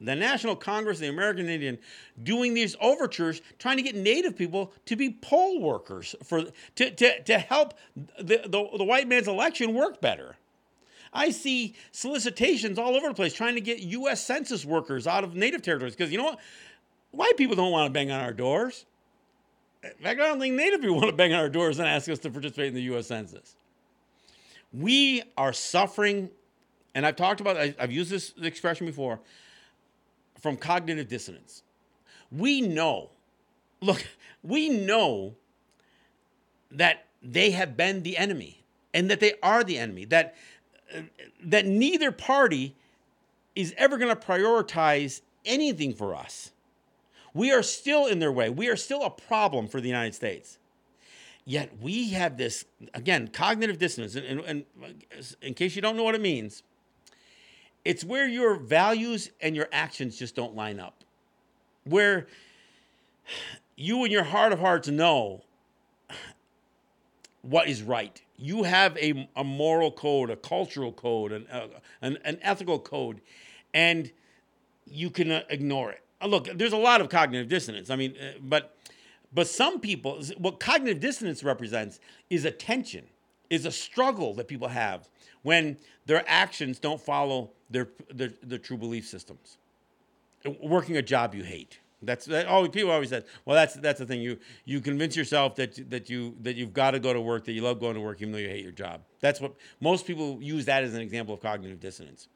the National Congress of the American Indian doing these overtures, trying to get Native people to be poll workers for to, to, to help the, the, the white man's election work better. I see solicitations all over the place trying to get U.S. Census workers out of Native territories because you know what? White people don't want to bang on our doors. In fact, I don't think Native people want to bang on our doors and ask us to participate in the U.S. Census. We are suffering, and I've talked about, I've used this expression before from cognitive dissonance. We know, look, we know that they have been the enemy and that they are the enemy, that, uh, that neither party is ever going to prioritize anything for us. We are still in their way. We are still a problem for the United States. Yet we have this, again, cognitive dissonance. And, and, and in case you don't know what it means, it's where your values and your actions just don't line up. Where you in your heart of hearts know what is right. You have a, a moral code, a cultural code, an, uh, an, an, ethical code, and you can uh, ignore it. Uh, look, there's a lot of cognitive dissonance. I mean, uh, but but some people, what cognitive dissonance represents is a tension, is a struggle that people have when their actions don't follow their, their, their true belief systems. Working a job you hate. That's that. Oh, people always said, "Well, that's that's the thing. You you convince yourself that that you that you've got to go to work, that you love going to work, even though you hate your job." That's what most people use that as an example of cognitive dissonance.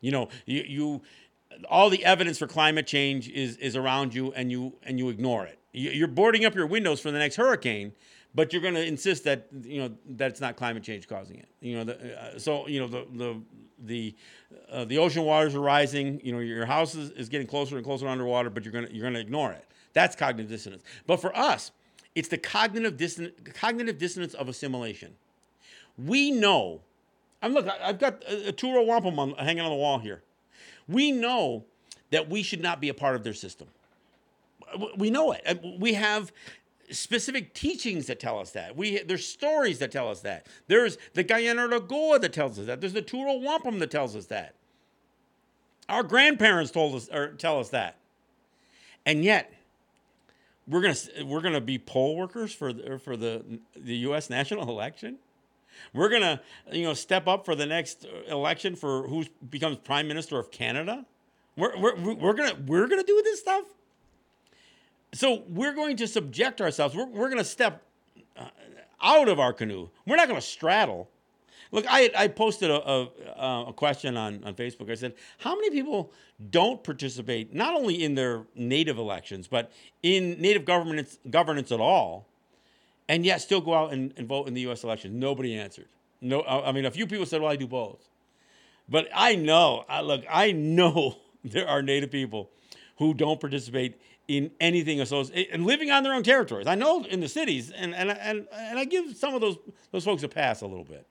You know, you, you all the evidence for climate change is is around you, and you and you ignore it. You're boarding up your windows for the next hurricane, but you're going to insist that you know that it's not climate change causing it. You know, the, uh, so you know the the the uh, the ocean waters are rising. You know, your house is, is getting closer and closer underwater, but you're gonna you're gonna ignore it. That's cognitive dissonance. But for us, it's the cognitive disson- cognitive dissonance of assimilation. We know. I'm look. I've got a, a two-row wampum on, hanging on the wall here. We know that we should not be a part of their system. We know it. We have specific teachings that tell us that. We there's stories that tell us that. There's the Guyana Lagoa that tells us that. There's the Turtle Wampum that tells us that. Our grandparents told us or tell us that. And yet, we're gonna we're gonna be poll workers for the, for the the U.S. national *laughs* election. We're gonna you know step up for the next uh, election for who becomes prime minister of Canada. We're, we're, we're gonna we're gonna do this stuff. So we're going to subject ourselves. We're, we're going to step uh, out of our canoe. We're not going to straddle. Look, I, I posted a, a, uh, a, question on, on Facebook. I said, How many people don't participate not only in their native elections, but in native governance, governance at all, and yet still go out and, and vote in the U.S. election? Nobody answered. No, I mean, a few people said, Well, I do both. But I know, I, look, I know *laughs* there are native people who don't participate in anything associated eh, and living on their own territories. I know in the cities, and and and and I give some of those those folks a pass a little bit.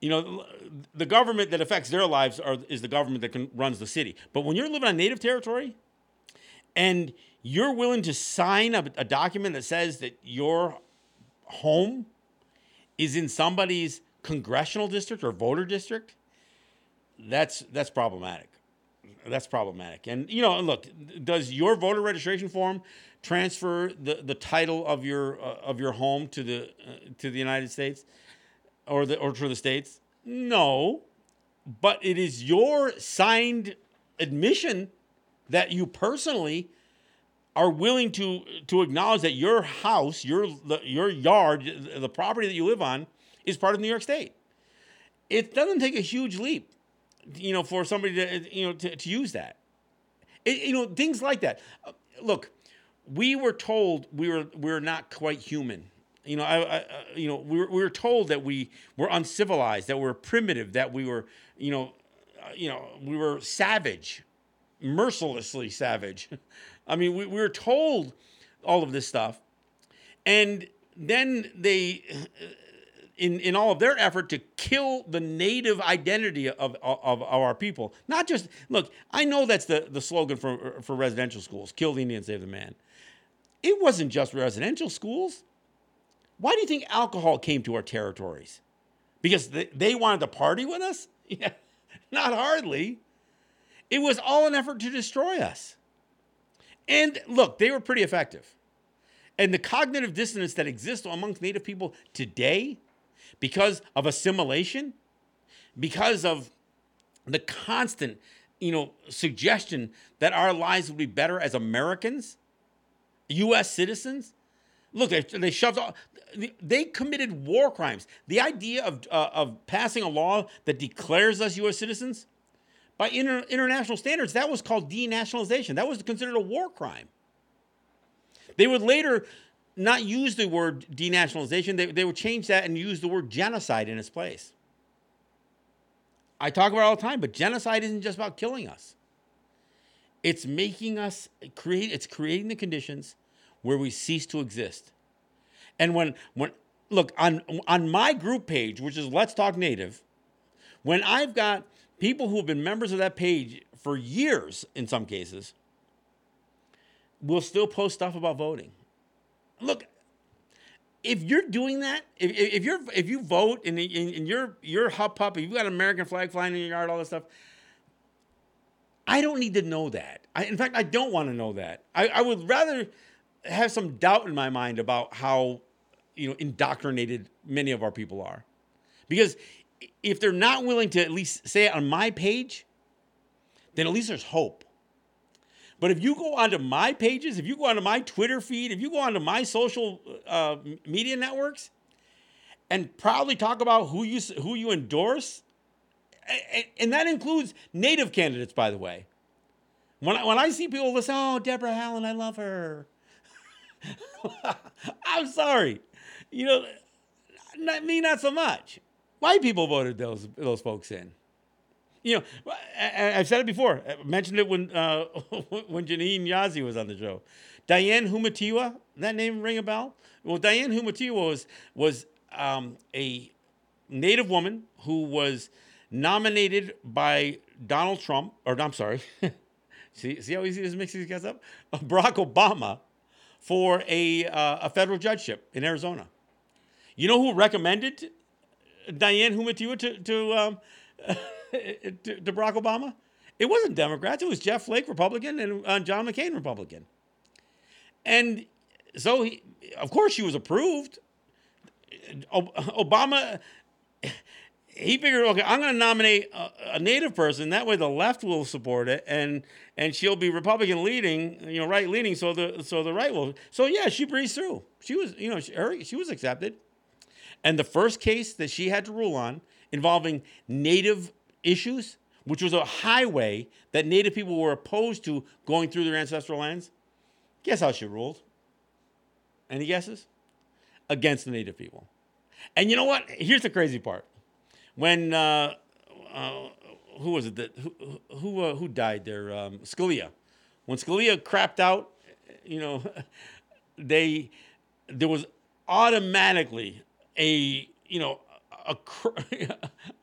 You know, the government that affects their lives are, is the government that can, runs the city. But when you're living on native territory, and you're willing to sign a, a document that says that your home is in somebody's congressional district or voter district, that's that's problematic that's problematic. And you know, look, does your voter registration form transfer the, the title of your uh, of your home to the uh, to the United States or the or to the states? No, but it is your signed admission that you personally are willing to to acknowledge that your house, your your yard, the property that you live on, is part of New York State. It doesn't take a huge leap you know, for somebody to, you know, to, to use that. It, you know, things like that. Uh, look, we were told we were we are not quite human. You know, I, I uh, you know, we were, we were told that we were uncivilized, that we were primitive, that we were, you know, uh, you know, we were savage, mercilessly savage. *laughs* I mean, we, we were told all of this stuff, and then they in, in all of their effort to kill the native identity of, of, of, our people. Not just, look, I know that's the, the slogan for, for residential schools kill the Indian, save the man. It wasn't just residential schools. Why do you think alcohol came to our territories? Because they, they wanted to party with us? *laughs* Yeah, not hardly. It was all an effort to destroy us. And look, they were pretty effective. And the cognitive dissonance that exists amongst Native people today because of assimilation, because of the constant, you know, suggestion that our lives would be better as Americans, U.S. citizens. Look, they, they shoved all, they committed war crimes. The idea of, uh, of passing a law that declares us U.S. citizens, by inter- international standards, that was called denationalization. That was considered a war crime. They would later not use the word denationalization, they, they would change that and use the word genocide in its place. I talk about all the time, but genocide isn't just about killing us. It's making us create, it's creating the conditions where we cease to exist. And when, when, look, on, on my group page, which is Let's Talk Native, when I've got people who have been members of that page for years, in some cases, will still post stuff about voting look, if you're doing that, if, if you're if you vote and, and you're you're hop pup, you've got an American flag flying in your yard, all this stuff. I don't need to know that. I, in fact, I don't want to know that. I, I would rather have some doubt in my mind about how you know indoctrinated many of our people are, because if they're not willing to at least say it on my page, then at least there's hope. But if you go onto my pages, if you go onto my Twitter feed, if you go onto my social uh, media networks, and proudly talk about who you who you endorse, and, that includes native candidates, by the way. When I, when I see people listen, oh Deborah Allen, I love her. *laughs* I'm sorry, you know, not me, not so much. White people voted those those folks in. You know, I, have said it before. I mentioned it when uh, *laughs* when Janene Yazzie was on the show. Diane Humetewa, that name ring a bell? Well, Diane Humetewa was was um, a Native woman who was nominated by Donald Trump, or I'm sorry, *laughs* see see how easy this mixes these guys up? *laughs* Barack Obama for a, uh, a federal judgeship in Arizona. You know who recommended Diane Humetewa to, to, um, *laughs* to, Barack Obama? It wasn't Democrats. It was Jeff Flake, Republican, and uh, John McCain, Republican. And so, he, of course, she was approved. Obama, he figured, okay, I'm going to nominate a, a, native person. That way, the left will support it, and and she'll be Republican leading, you know, right leaning. So the so the right will. So yeah, she breezed through. She was, you know, she, her, she was accepted. And the first case that she had to rule on involving native issues, which was a highway that native people were opposed to going through their ancestral lands. Guess how she ruled? Any guesses? Against the native people. And you know what? Here's the crazy part. When uh, uh, who was it that who who, uh, who died there? Um, Scalia. When Scalia crapped out, you know, *laughs* they there was automatically a you know a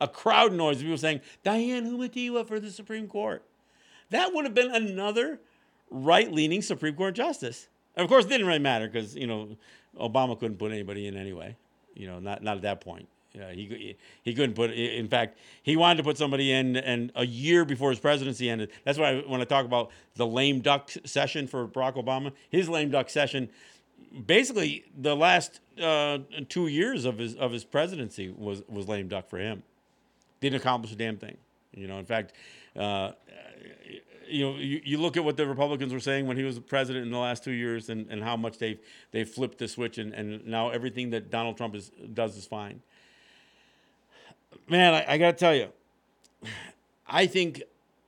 *laughs* a crowd noise of people saying Dianne Humetewa for the Supreme Court. That would have been another right-leaning Supreme Court justice. And of course, it didn't really matter because you know Obama couldn't put anybody in anyway. You know, not not at that point. Yeah, he he couldn't put. In fact, he wanted to put somebody in, and a year before his presidency ended. That's why when I talk about the lame duck session for Barack Obama, his lame duck session, basically the last uh, two years of his of his presidency was was lame duck for him. Didn't accomplish a damn thing. You know, in fact, uh, you know, you, you look at what the Republicans were saying when he was president in the last two years, and, and how much they've they flipped the switch, and, and now everything that Donald Trump is does is fine. Man, I, I got to tell you, I think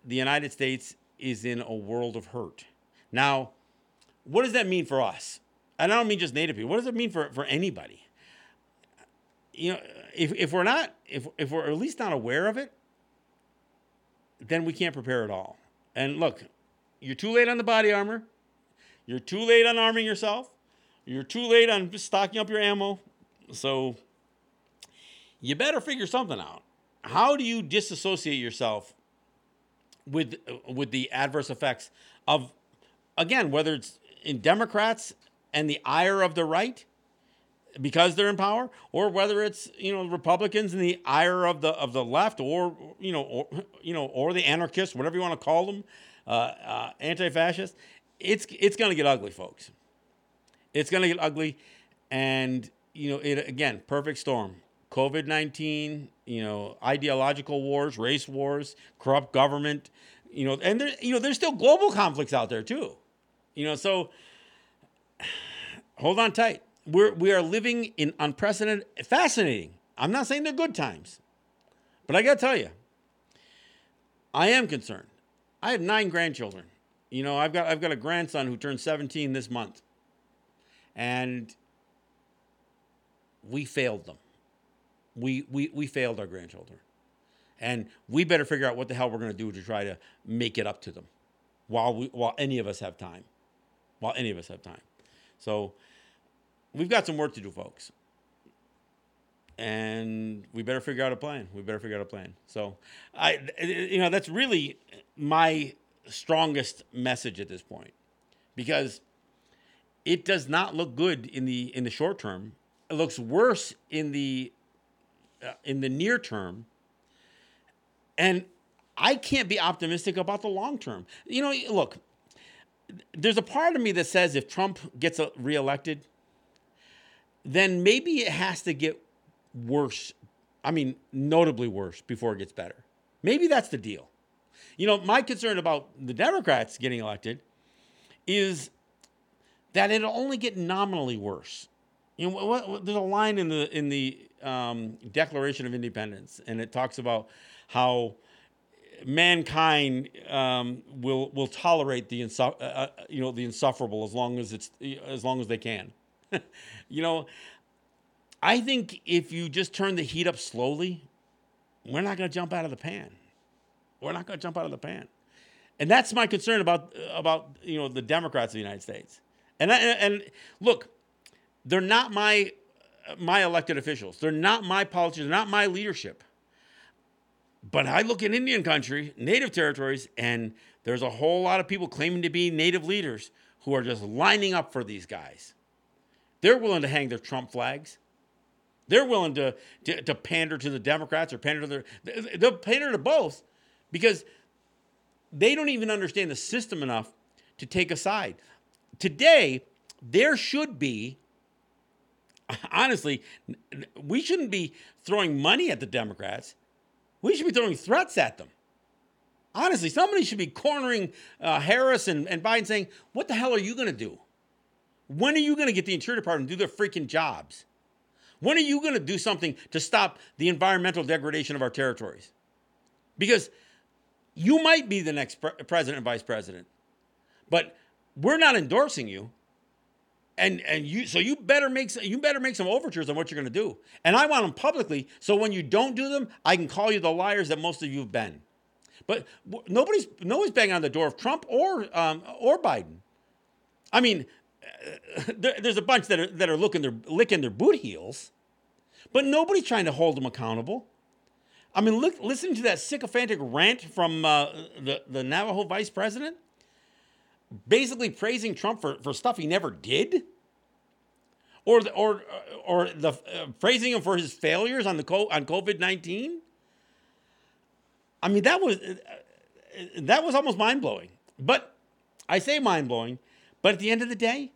the United States is in a world of hurt. Now, what does that mean for us? And I don't mean just Native people. What does it mean for, for anybody? You know, if, if we're not, if, if we're at least not aware of it, then we can't prepare at all. And look, you're too late on the body armor. You're too late on arming yourself. You're too late on stocking up your ammo. So you better figure something out. How do you disassociate yourself with with the adverse effects of again, whether it's in Democrats and the ire of the right because they're in power, or whether it's you know Republicans and the ire of the of the left, or you know, or you know, or the anarchists, whatever you want to call them, uh, uh, anti-fascist. It's it's going to get ugly, folks. It's going to get ugly, and you know, it again, perfect storm. COVID nineteen, you know, ideological wars, race wars, corrupt government, you know, and there, you know, there's still global conflicts out there too, you know. So hold on tight we're, we are living in unprecedented, fascinating. I'm not saying they're good times, but I got to tell you, I am concerned. I have nine grandchildren. You know, I've got I've got a grandson who turned 17 this month, and we failed them. We we we failed our grandchildren, and we better figure out what the hell we're going to do to try to make it up to them, while we while any of us have time, while any of us have time. So we've got some work to do, folks. And we better figure out a plan. We better figure out a plan. So, I, you know, that's really my strongest message at this point, because it does not look good in the in the short term. It looks worse in the uh, in the near term. And I can't be optimistic about the long term. You know, look, there's a part of me that says if Trump gets reelected, then maybe it has to get worse. I mean, notably worse before it gets better. Maybe that's the deal. You know, my concern about the Democrats getting elected is that it'll only get nominally worse. You know, what, what, there's a line in the in the um, Declaration of Independence, and it talks about how mankind um, will will tolerate the insu- uh, uh you know the insufferable as long as it's as long as they can. *laughs* you know, I think if you just turn the heat up slowly, we're not going to jump out of the pan. We're not going to jump out of the pan. And that's my concern about about you know the Democrats of the United States. And I, and look, they're not my my elected officials. They're not my politicians. They're not my leadership. But I look at Indian country, native territories, and there's a whole lot of people claiming to be native leaders who are just lining up for these guys. They're willing to hang their Trump flags. They're willing to, to, to pander to the Democrats or pander to their, they'll pander to both because they don't even understand the system enough to take a side. Today, there should be, honestly, we shouldn't be throwing money at the Democrats. We should be throwing threats at them. Honestly, somebody should be cornering uh, Harris and, and Biden saying, What the hell are you going to do? When are you going to get the Interior Department to do their freaking jobs? When are you going to do something to stop the environmental degradation of our territories? Because you might be the next pre- president and vice president, but we're not endorsing you. And, and you so you better make you better make some overtures on what you're going to do. And I want them publicly so when you don't do them, I can call you the liars that most of you have been. But nobody's nobody's banging on the door of Trump or um, or Biden. I mean, *laughs* there, there's a bunch that are that are looking their licking their boot heels, but nobody's trying to hold them accountable. I mean, look, listen to that sycophantic rant from uh, the the Navajo vice president, basically praising Trump for, for stuff he never did, or the, or or the uh, praising him for his failures on the on COVID nineteen. I mean, that was uh, that was almost mind blowing. But I say mind blowing, but at the end of the day,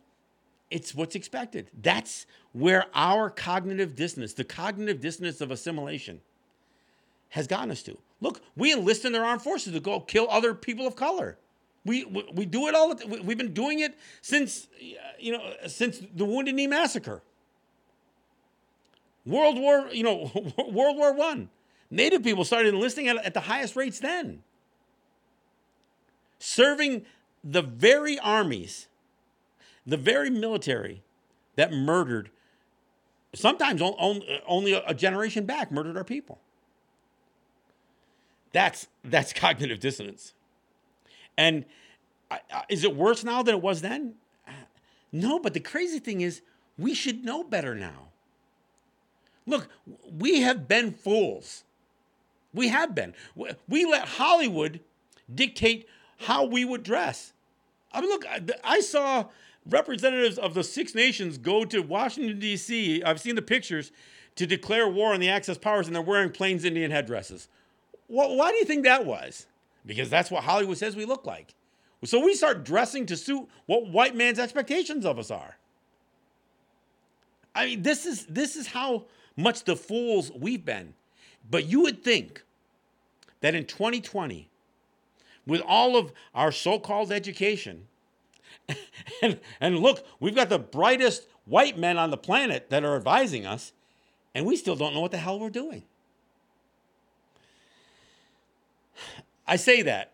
it's what's expected. That's where our cognitive dissonance, the cognitive dissonance of assimilation, has gotten us to. Look, we enlist in their armed forces to go kill other people of color. We, we, we do it all. We've been doing it since uh, you know since the Wounded Knee massacre. World War, you know, *laughs* World War One. Native people started enlisting at, at the highest rates then. Serving the very armies the very military that murdered, sometimes uh, only a generation back, murdered our people. That's that's *laughs* cognitive dissonance. And is it worse now than it was then? No, but the crazy thing is, we should know better now. Look, we have been fools. We have been. We let Hollywood dictate how we would dress. I mean, look, I saw representatives of the Six Nations go to Washington, D.C. I've seen the pictures to declare war on the Axis powers, and they're wearing Plains Indian headdresses. Why do you think that was? Because that's what Hollywood says we look like. So we start dressing to suit what white man's expectations of us are. I mean, this is this is how much the fools we've been. But you would think that in 2020, with all of our so-called education, *laughs* and, and look, we've got the brightest white men on the planet that are advising us, and we still don't know what the hell we're doing. I say that,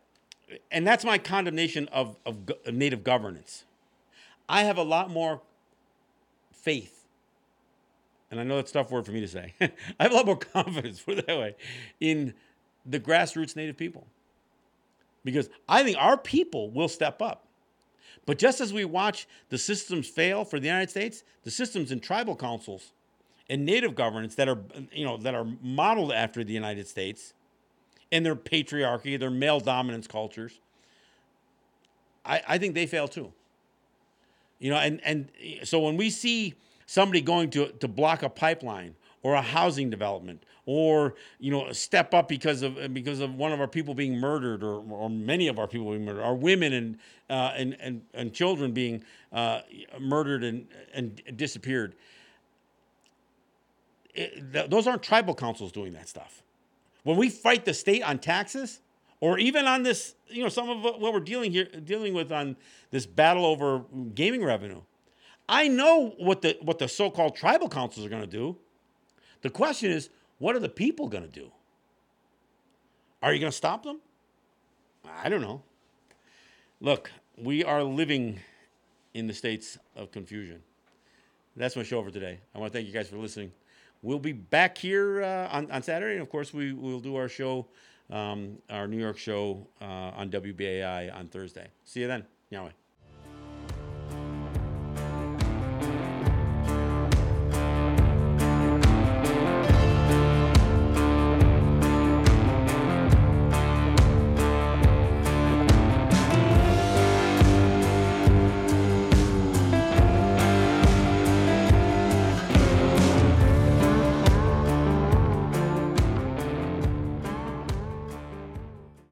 and that's my condemnation of, of, of native governance. I have a lot more faith, and I know that's a tough word for me to say. *laughs* I have a lot more *laughs* confidence, put it that way, in the grassroots native people. Because I think our people will step up. But just as we watch the systems fail for the United States, the systems in tribal councils and native governance that are, you know, that are modeled after the United States and their patriarchy, their male dominance cultures, I, I think they fail too. You know, and, and so when we see somebody going to, to block a pipeline or a housing development or you know step up because of because of one of our people being murdered or, or many of our people being murdered our women and uh, and, and and children being uh, murdered and and disappeared it, th- those aren't tribal councils doing that stuff when we fight the state on taxes or even on this you know some of what we're dealing here dealing with on this battle over gaming revenue i know what the what the so-called tribal councils are going to do the question is what are the people going to do? Are you going to stop them? I don't know. Look, we are living in the states of confusion. That's my show for today. I want to thank you guys for listening. We'll be back here uh, on, on Saturday. And of course, we will do our show, um, our New York show uh, on WBAI on Thursday. See you then. Nya:weh.